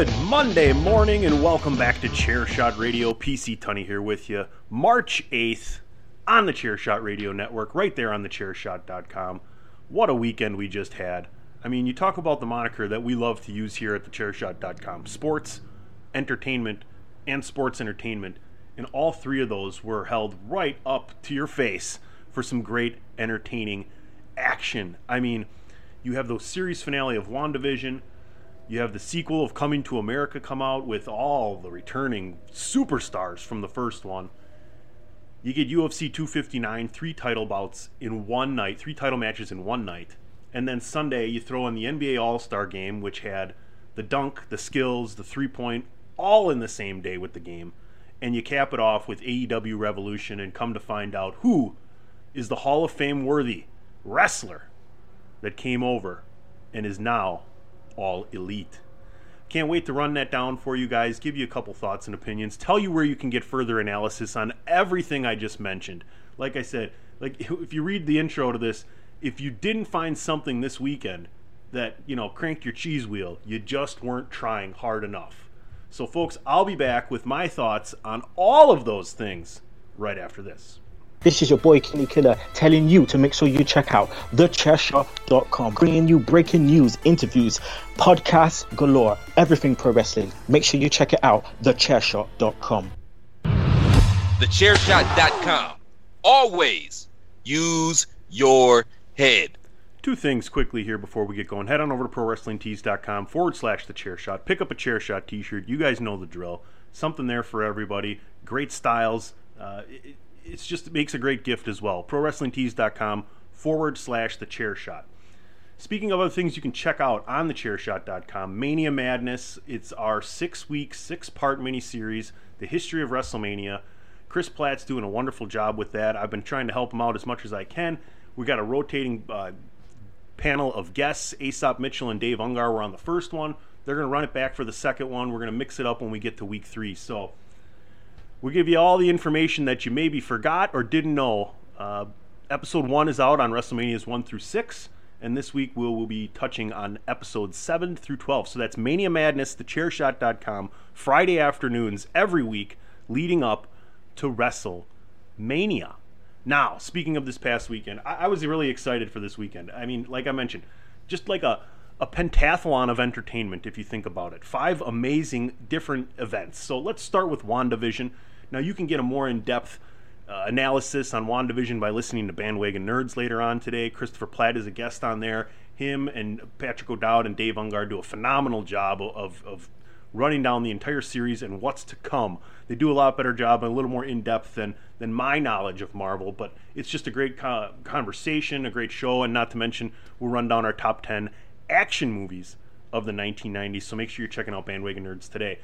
Good Monday morning and welcome back to Chairshot Radio. PC Tunney here with you. March 8th on the Chairshot Radio Network, right there on thechairshot.com. What a weekend we just had. I mean, you talk about the moniker that we love to use here at thechairshot.com sports, entertainment, and sports entertainment. And all three of those were held right up to your face for some great entertaining action. I mean, you have the series finale of WandaVision. You have the sequel of Coming to America come out with all the returning superstars from the first one. You get UFC 259, three title bouts in one night, three title matches in one night. And then Sunday, you throw in the NBA All Star game, which had the dunk, the skills, the three point, all in the same day with the game. And you cap it off with AEW Revolution and come to find out who is the Hall of Fame worthy wrestler that came over and is now all elite. Can't wait to run that down for you guys, give you a couple thoughts and opinions, tell you where you can get further analysis on everything I just mentioned. Like I said, like if you read the intro to this, if you didn't find something this weekend that, you know, cranked your cheese wheel, you just weren't trying hard enough. So folks, I'll be back with my thoughts on all of those things right after this. This is your boy Kenny Killer telling you to make sure you check out thechairshot.com, bringing you breaking news, interviews, podcasts galore, everything pro wrestling. Make sure you check it out, thechairshot.com. TheChairShot.com. Always use your head. Two things quickly here before we get going. Head on over to ProWrestlingTees.com forward slash the chair shot. Pick up a chair shot t shirt. You guys know the drill. Something there for everybody. Great styles. Uh, it, it's just it makes a great gift as well. ProWrestlingTees.com forward slash the chair shot. Speaking of other things you can check out on thechairshot.com, Mania Madness. It's our six week, six part miniseries, The History of WrestleMania. Chris Platt's doing a wonderful job with that. I've been trying to help him out as much as I can. We got a rotating uh, panel of guests. Aesop Mitchell and Dave Ungar were on the first one. They're going to run it back for the second one. We're going to mix it up when we get to week three. So we'll give you all the information that you maybe forgot or didn't know. Uh, episode one is out on WrestleManias 1 through 6. and this week we'll, we'll be touching on episodes 7 through 12. So that's Mania Madness, thechairshot.com, Friday afternoons every week leading up to WrestleMania. Now, speaking of this past weekend, I, I was really excited for this weekend. I mean, like I mentioned, just like a, a pentathlon of entertainment, if you think about it. Five amazing different events. So let's start with WandaVision. Now, you can get a more in depth uh, analysis on WandaVision by listening to Bandwagon Nerds later on today. Christopher Platt is a guest on there. Him and Patrick O'Dowd and Dave Ungar do a phenomenal job of, of running down the entire series and what's to come. They do a lot better job and a little more in depth than than my knowledge of Marvel, but it's just a great co- conversation, a great show, and not to mention we'll run down our top ten action movies of the 1990s. So make sure you're checking out Bandwagon Nerds today.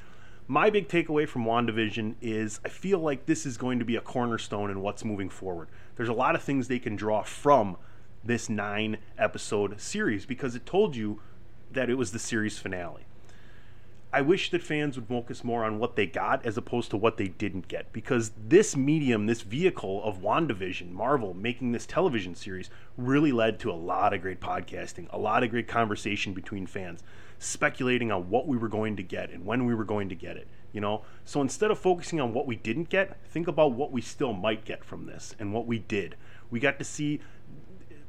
My big takeaway from WandaVision is I feel like this is going to be a cornerstone in what's moving forward. There's a lot of things they can draw from this nine episode series because it told you that it was the series finale. I wish that fans would focus more on what they got as opposed to what they didn't get because this medium, this vehicle of WandaVision, Marvel making this television series really led to a lot of great podcasting, a lot of great conversation between fans speculating on what we were going to get and when we were going to get it you know so instead of focusing on what we didn't get think about what we still might get from this and what we did we got to see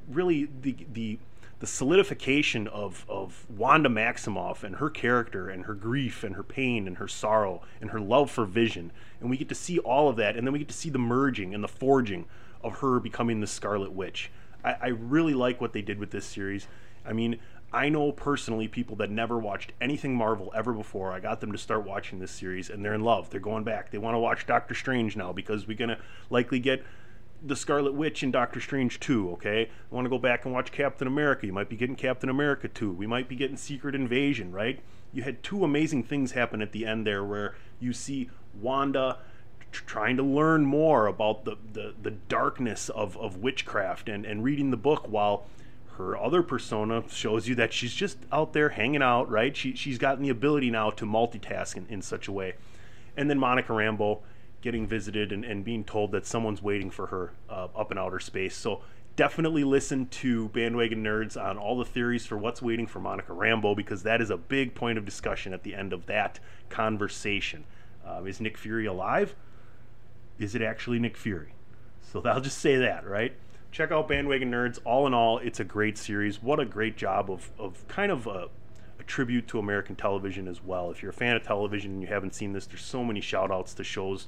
really the the the solidification of, of Wanda Maximoff and her character and her grief and her pain and her sorrow and her love for Vision. And we get to see all of that. And then we get to see the merging and the forging of her becoming the Scarlet Witch. I, I really like what they did with this series. I mean, I know personally people that never watched anything Marvel ever before. I got them to start watching this series and they're in love. They're going back. They want to watch Doctor Strange now because we're going to likely get the Scarlet Witch in Doctor Strange 2, okay? I want to go back and watch Captain America. You might be getting Captain America 2. We might be getting Secret Invasion, right? You had two amazing things happen at the end there where you see Wanda trying to learn more about the, the, the darkness of, of witchcraft and, and reading the book while her other persona shows you that she's just out there hanging out, right? She, she's gotten the ability now to multitask in, in such a way. And then Monica Rambeau getting visited and, and being told that someone's waiting for her uh, up in outer space. So definitely listen to Bandwagon Nerds on all the theories for what's waiting for Monica Rambeau because that is a big point of discussion at the end of that conversation. Uh, is Nick Fury alive? Is it actually Nick Fury? So I'll just say that, right? Check out Bandwagon Nerds. All in all, it's a great series. What a great job of, of kind of a, a, tribute to American television as well. If you're a fan of television and you haven't seen this, there's so many shout outs to shows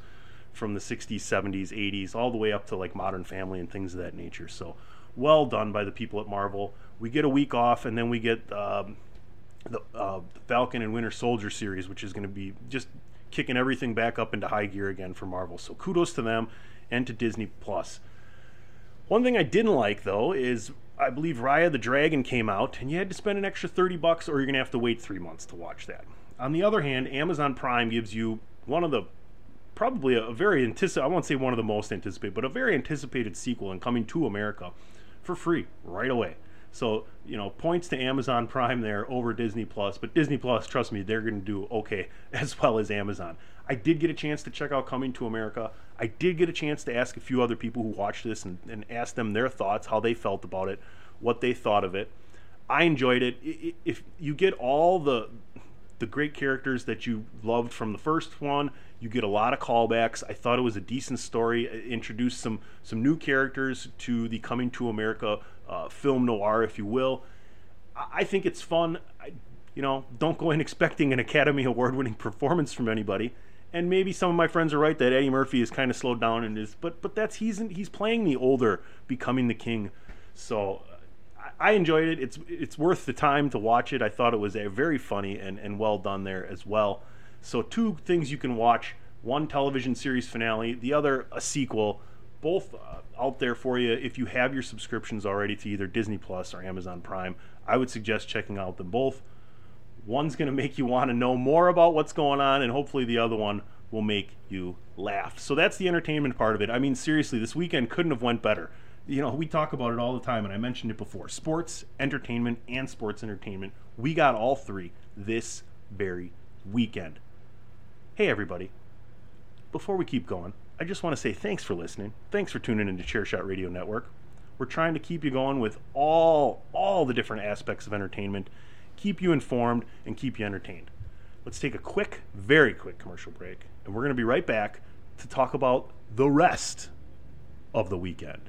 from the 60s, 70s, 80s, all the way up to like Modern Family and things of that nature. So well done by the people at Marvel. We get a week off and then we get um, the, uh, Falcon and Winter Soldier series, which is going to be just kicking everything back up into high gear again for Marvel. So kudos to them and to Disney Plus. One thing I didn't like though is I believe Raya the Dragon came out and you had to spend an extra 30 bucks or you're going to have to wait 3 months to watch that. On the other hand, Amazon Prime gives you one of the probably a, very anticipated I won't say one of the most anticipated, but a very anticipated sequel and coming to America for free right away. So, you know, points to Amazon Prime there over Disney Plus, but Disney Plus, trust me, they're going to do okay as well as Amazon. I did get a chance to check out Coming to America. I did get a chance to ask a few other people who watched this and, and ask them their thoughts, how they felt about it, what they thought of it. I enjoyed it. If you get all the the great characters that you loved from the first one, you get a lot of callbacks. I thought it was a decent story. It introduced some some new characters to the Coming to America uh, film noir, if you will. I think it's fun. I, you know, don't go in expecting an Academy Award winning performance from anybody and maybe some of my friends are right that Eddie Murphy is kind of slowed down and is, but but that's he's he's playing the older, becoming the king. So I, I enjoyed it. It's it's worth the time to watch it. I thought it was a very funny and and well done there as well. So two things you can watch: one television series finale, the other a sequel. Both uh, out there for you if you have your subscriptions already to either Disney Plus or Amazon Prime. I would suggest checking out them both. One's going to make you want to know more about what's going on, and hopefully the other one will make you laugh. So that's the entertainment part of it. I mean, seriously, this weekend couldn't have went better. You know, we talk about it all the time, and I mentioned it before. Sports, entertainment, and sports entertainment. We got all three this very weekend. Hey, everybody. Before we keep going, I just want to say thanks for listening. Thanks for tuning into Chairshot Radio Network. We're trying to keep you going with all all the different aspects of entertainment, keep you informed and keep you entertained. Let's take a quick, very quick commercial break, and we're going to be right back to talk about the rest of the weekend.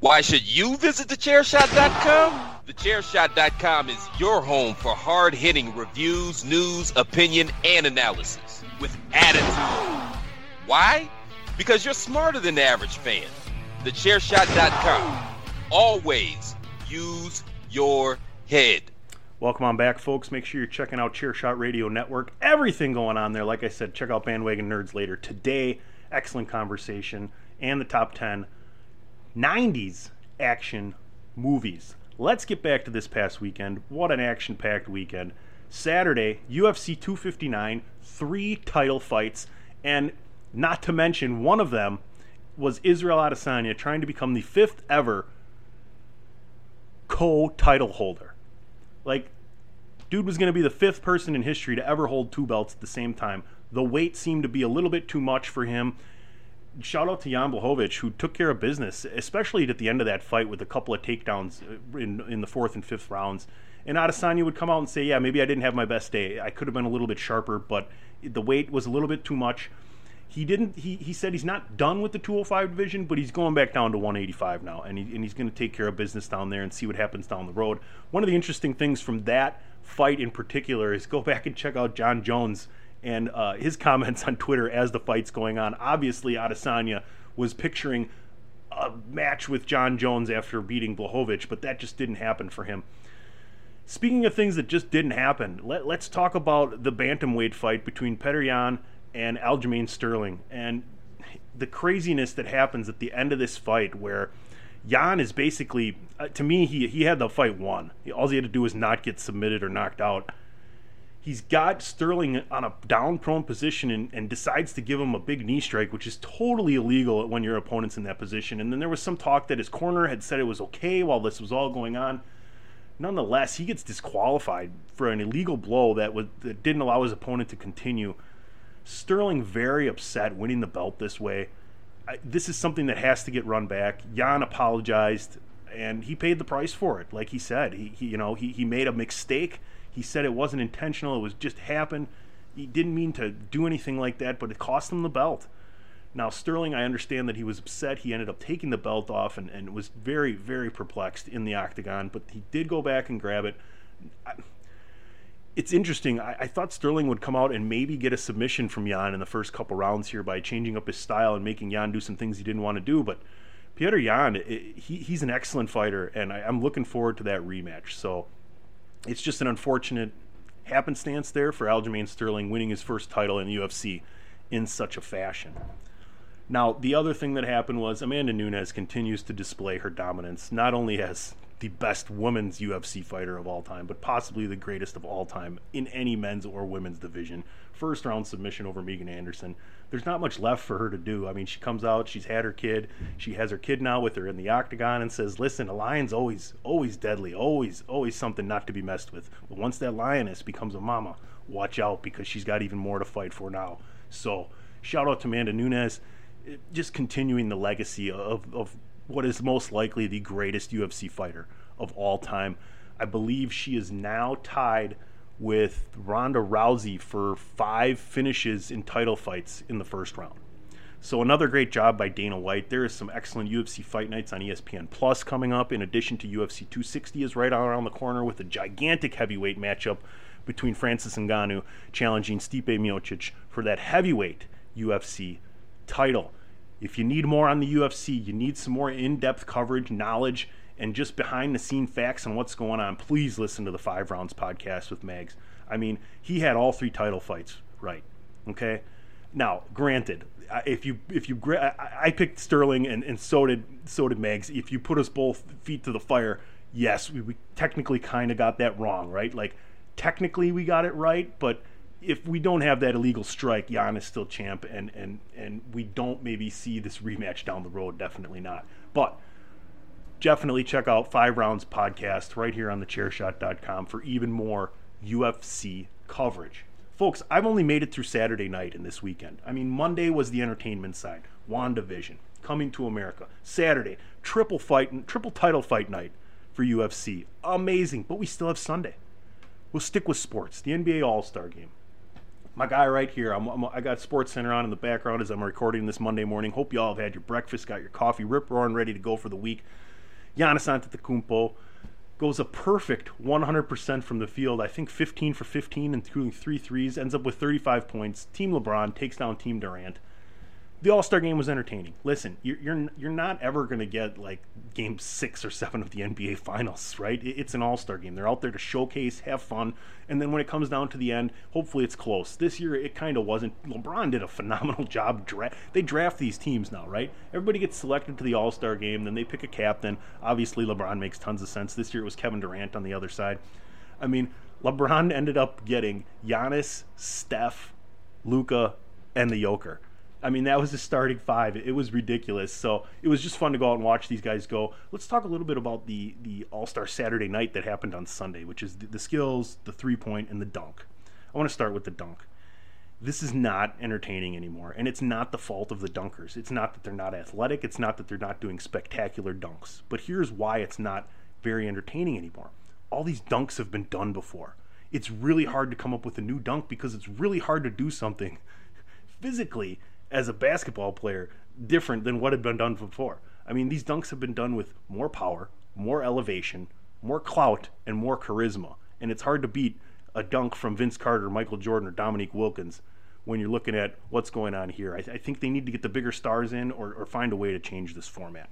Why should you visit thechairshot.com? Thechairshot.com is your home for hard hitting reviews, news, opinion, and analysis with attitude. Why? Because you're smarter than the average fan. Thechairshot.com. Always use your head. Welcome on back, folks. Make sure you're checking out Chairshot Radio Network. Everything going on there. Like I said, check out Bandwagon Nerds later today. Excellent conversation and the top 10 90s action movies. Let's get back to this past weekend. What an action packed weekend. Saturday, UFC 259, three title fights, and not to mention one of them was Israel Adesanya trying to become the fifth ever co title holder. Like, dude was going to be the fifth person in history to ever hold two belts at the same time. The weight seemed to be a little bit too much for him shout out to Jan Blachowicz who took care of business, especially at the end of that fight with a couple of takedowns uh, in in the fourth and fifth rounds. And Adesanya would come out and say, "Yeah, maybe I didn't have my best day. I could have been a little bit sharper, but the weight was a little bit too much." He didn't. He, he said he's not done with the 205 division, but he's going back down to 185 now, and he, and he's going to take care of business down there and see what happens down the road. One of the interesting things from that fight in particular is go back and check out Jon Jones and uh, his comments on Twitter as the fight's going on. Obviously, Adesanya was picturing a match with Jon Jones after beating Blachowicz, but that just didn't happen for him. Speaking of things that just didn't happen, let, us talk about the bantamweight fight between Petr Yan and Aljamain Sterling, and the craziness that happens at the end of this fight, where Yan is basically, uh, to me, he he had the fight won. All he had to do was not get submitted or knocked out he's got Sterling on a down prone position and, and, decides to give him a big knee strike, which is totally illegal when your opponent's in that position. And then there was some talk that his corner had said it was okay while this was all going on. Nonetheless, he gets disqualified for an illegal blow that, was, that didn't allow his opponent to continue. Sterling very upset winning the belt this way. I, this is something that has to get run back. Yan apologized and he paid the price for it. Like he said, he, he you know he, he made a mistake he said it wasn't intentional, it was just happened. He didn't mean to do anything like that, but it cost him the belt. Now, Sterling, I understand that he was upset. He ended up taking the belt off and, and was very, very perplexed in the octagon, but he did go back and grab it. I, it's interesting. I, I, thought Sterling would come out and maybe get a submission from Yan in the first couple rounds here by changing up his style and making Yan do some things he didn't want to do. But Petr Yan, it, he, he's an excellent fighter, and I, I'm looking forward to that rematch. So it's just an unfortunate happenstance there for Aljamain Sterling winning his first title in the UFC in such a fashion. Now, the other thing that happened was Amanda Nunes continues to display her dominance, not only as the best women's UFC fighter of all time, but possibly the greatest of all time in any men's or women's division. First round submission over Megan Anderson. There's not much left for her to do. I mean, she comes out, she's had her kid, she has her kid now with her in the octagon and says, "Listen, a lion's always always deadly, always always something not to be messed with. But once that lioness becomes a mama, watch out because she's got even more to fight for now." So, shout out to Amanda Nunes, eh, just continuing the legacy of, of what is most likely the greatest UFC fighter of all time. I believe she is now tied with Ronda Rousey for five finishes in title fights in the first round. So another great job by Dana White. There is some excellent UFC fight nights on ESPN Plus coming up. In addition to UFC 260 is right around the corner with a gigantic heavyweight matchup between Francis Ngannou challenging Stipe Miocic for that heavyweight UFC title. If you need more on the UFC, you need some more in-depth coverage, knowledge, and just behind the scene facts on what's going on, please listen to the Five Rounds podcast with Mags. I mean, he had all three title fights right. Okay. Now, granted, if you if you I picked Sterling and, and so did so did Mags. If you put us both feet to the fire, yes, we, we technically kind of got that wrong, right? Like technically we got it right, but if we don't have that illegal strike, Yan is still champ, and and and we don't maybe see this rematch down the road. Definitely not. But definitely check out Five Rounds podcast right here on thechairshot.com for even more UFC coverage. Folks, I've only made it through Saturday night and this weekend. I mean, Monday was the entertainment side, WandaVision, coming to America. Saturday, triple fight, and triple title fight night for UFC. Amazing, but we still have Sunday. We'll stick with sports, the NBA All Star game. My guy right here, I'm, I'm, i got Sports Center on in the background as I'm recording this Monday morning. Hope you all have had your breakfast, got your coffee, rip roaring, ready to go for the week. Giannis Antetokounmpo goes a perfect 100% from the field. I think 15 for 15, including three threes. Ends up with 35 points. Team LeBron takes down Team Durant the All Star game was entertaining. Listen, you're you're, you're not ever going to get like game six or seven of the NBA Finals, right? It's an All Star game. They're out there to showcase, have fun, and then when it comes down to the end, hopefully it's close. This year it kind of wasn't. LeBron did a phenomenal job. Dra- they draft these teams now, right? Everybody gets selected to the All Star game, then they pick a captain. Obviously, LeBron makes tons of sense. This year it was Kevin Durant on the other side. I mean, LeBron ended up getting Giannis, Steph, Luka, and the Joker I mean, that was the starting five. It was ridiculous. So it was just fun to go out and watch these guys go. Let's talk a little bit about the the All Star Saturday night that happened on Sunday, which is the, the skills, the three point, and the dunk. I want to start with the dunk. This is not entertaining anymore, and it's not the fault of the dunkers. It's not that they're not athletic. It's not that they're not doing spectacular dunks. But here's why it's not very entertaining anymore. All these dunks have been done before. It's really hard to come up with a new dunk because it's really hard to do something physically as a basketball player different than what had been done before. I mean, these dunks have been done with more power, more elevation, more clout, and more charisma. And it's hard to beat a dunk from Vince Carter, Michael Jordan, or Dominique Wilkins when you're looking at what's going on here. I, th- I think they need to get the bigger stars in or, or find a way to change this format.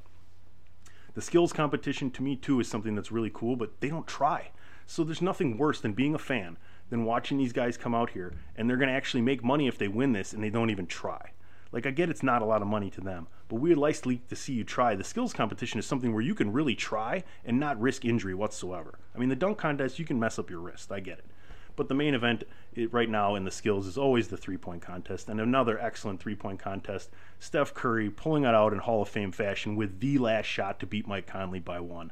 The skills competition to me too is something that's really cool, but they don't try. So there's nothing worse than being a fan than watching these guys come out here and they're going to actually make money if they win this and they don't even try. Like, I get it's not a lot of money to them, but we would like to see you try. The skills competition is something where you can really try and not risk injury whatsoever. I mean, the dunk contest, you can mess up your wrist. I get it. But the main event it, right now in the skills is always the three point contest. And another excellent three point contest Steph Curry pulling it out in Hall of Fame fashion with the last shot to beat Mike Conley by one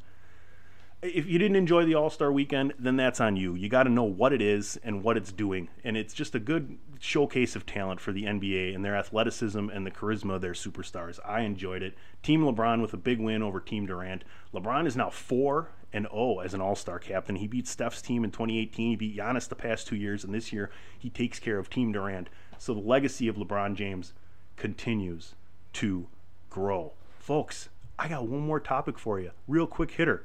if you didn't enjoy the All Star weekend, then that's on you. You got to know what it is and what it's doing. And it's just a good showcase of talent for the NBA and their athleticism and the charisma of their superstars. I enjoyed it. Team LeBron with a big win over Team Durant. LeBron is now 4 and 0 as an All Star captain. He beat Steph's team in 2018. He beat Giannis the past two years. And this year, he takes care of Team Durant. So the legacy of LeBron James continues to grow. Folks, I got one more topic for you. Real quick hitter.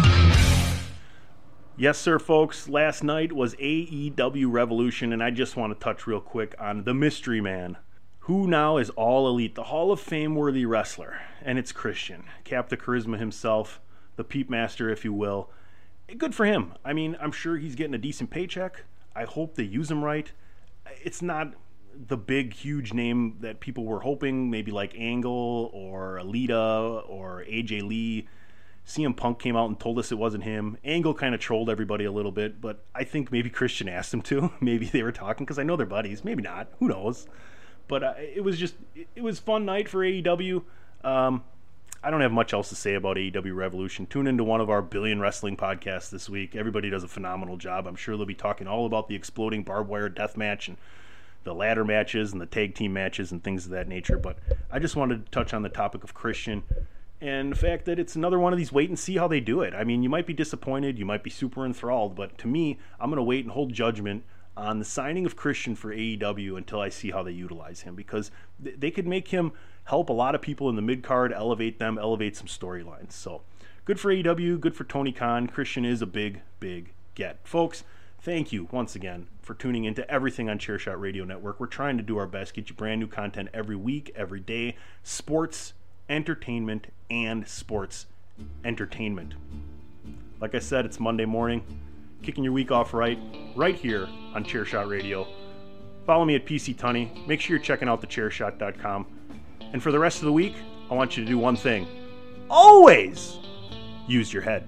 Yes, sir, folks. Last night was AEW Revolution, and I just want to touch real quick on the mystery man, who now is all elite, the Hall of Fame worthy wrestler, and it's Christian, Captain Charisma himself, the Peep Master, if you will. Good for him. I mean, I'm sure he's getting a decent paycheck. I hope they use him right. It's not the big, huge name that people were hoping, maybe like Angle or Alita or AJ Lee. CM Punk came out and told us it wasn't him. Angle kind of trolled everybody a little bit, but I think maybe Christian asked him to. maybe they were talking because I know they're buddies. Maybe not. Who knows? But uh, it was just it was fun night for AEW. Um, I don't have much else to say about AEW Revolution. Tune into one of our billion wrestling podcasts this week. Everybody does a phenomenal job. I'm sure they'll be talking all about the exploding barbed wire death match and the ladder matches and the tag team matches and things of that nature. But I just wanted to touch on the topic of Christian and the fact that it's another one of these wait and see how they do it. I mean, you might be disappointed, you might be super enthralled, but to me, I'm going to wait and hold judgment on the signing of Christian for AEW until I see how they utilize him because th- they could make him help a lot of people in the mid card, elevate them, elevate some storylines. So good for AEW, good for Tony Khan. Christian is a big, big get. Folks, thank you once again for tuning into everything on Chairshot Radio Network. We're trying to do our best, get you brand new content every week, every day. Sports, entertainment, and sports entertainment. Like I said, it's Monday morning. Kicking your week off right, right here on Chairshot Radio. Follow me at PC Tunney. Make sure you're checking out thechairshot.com. And for the rest of the week, I want you to do one thing always use your head.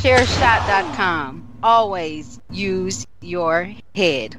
TheChairShot.com. Always use your head.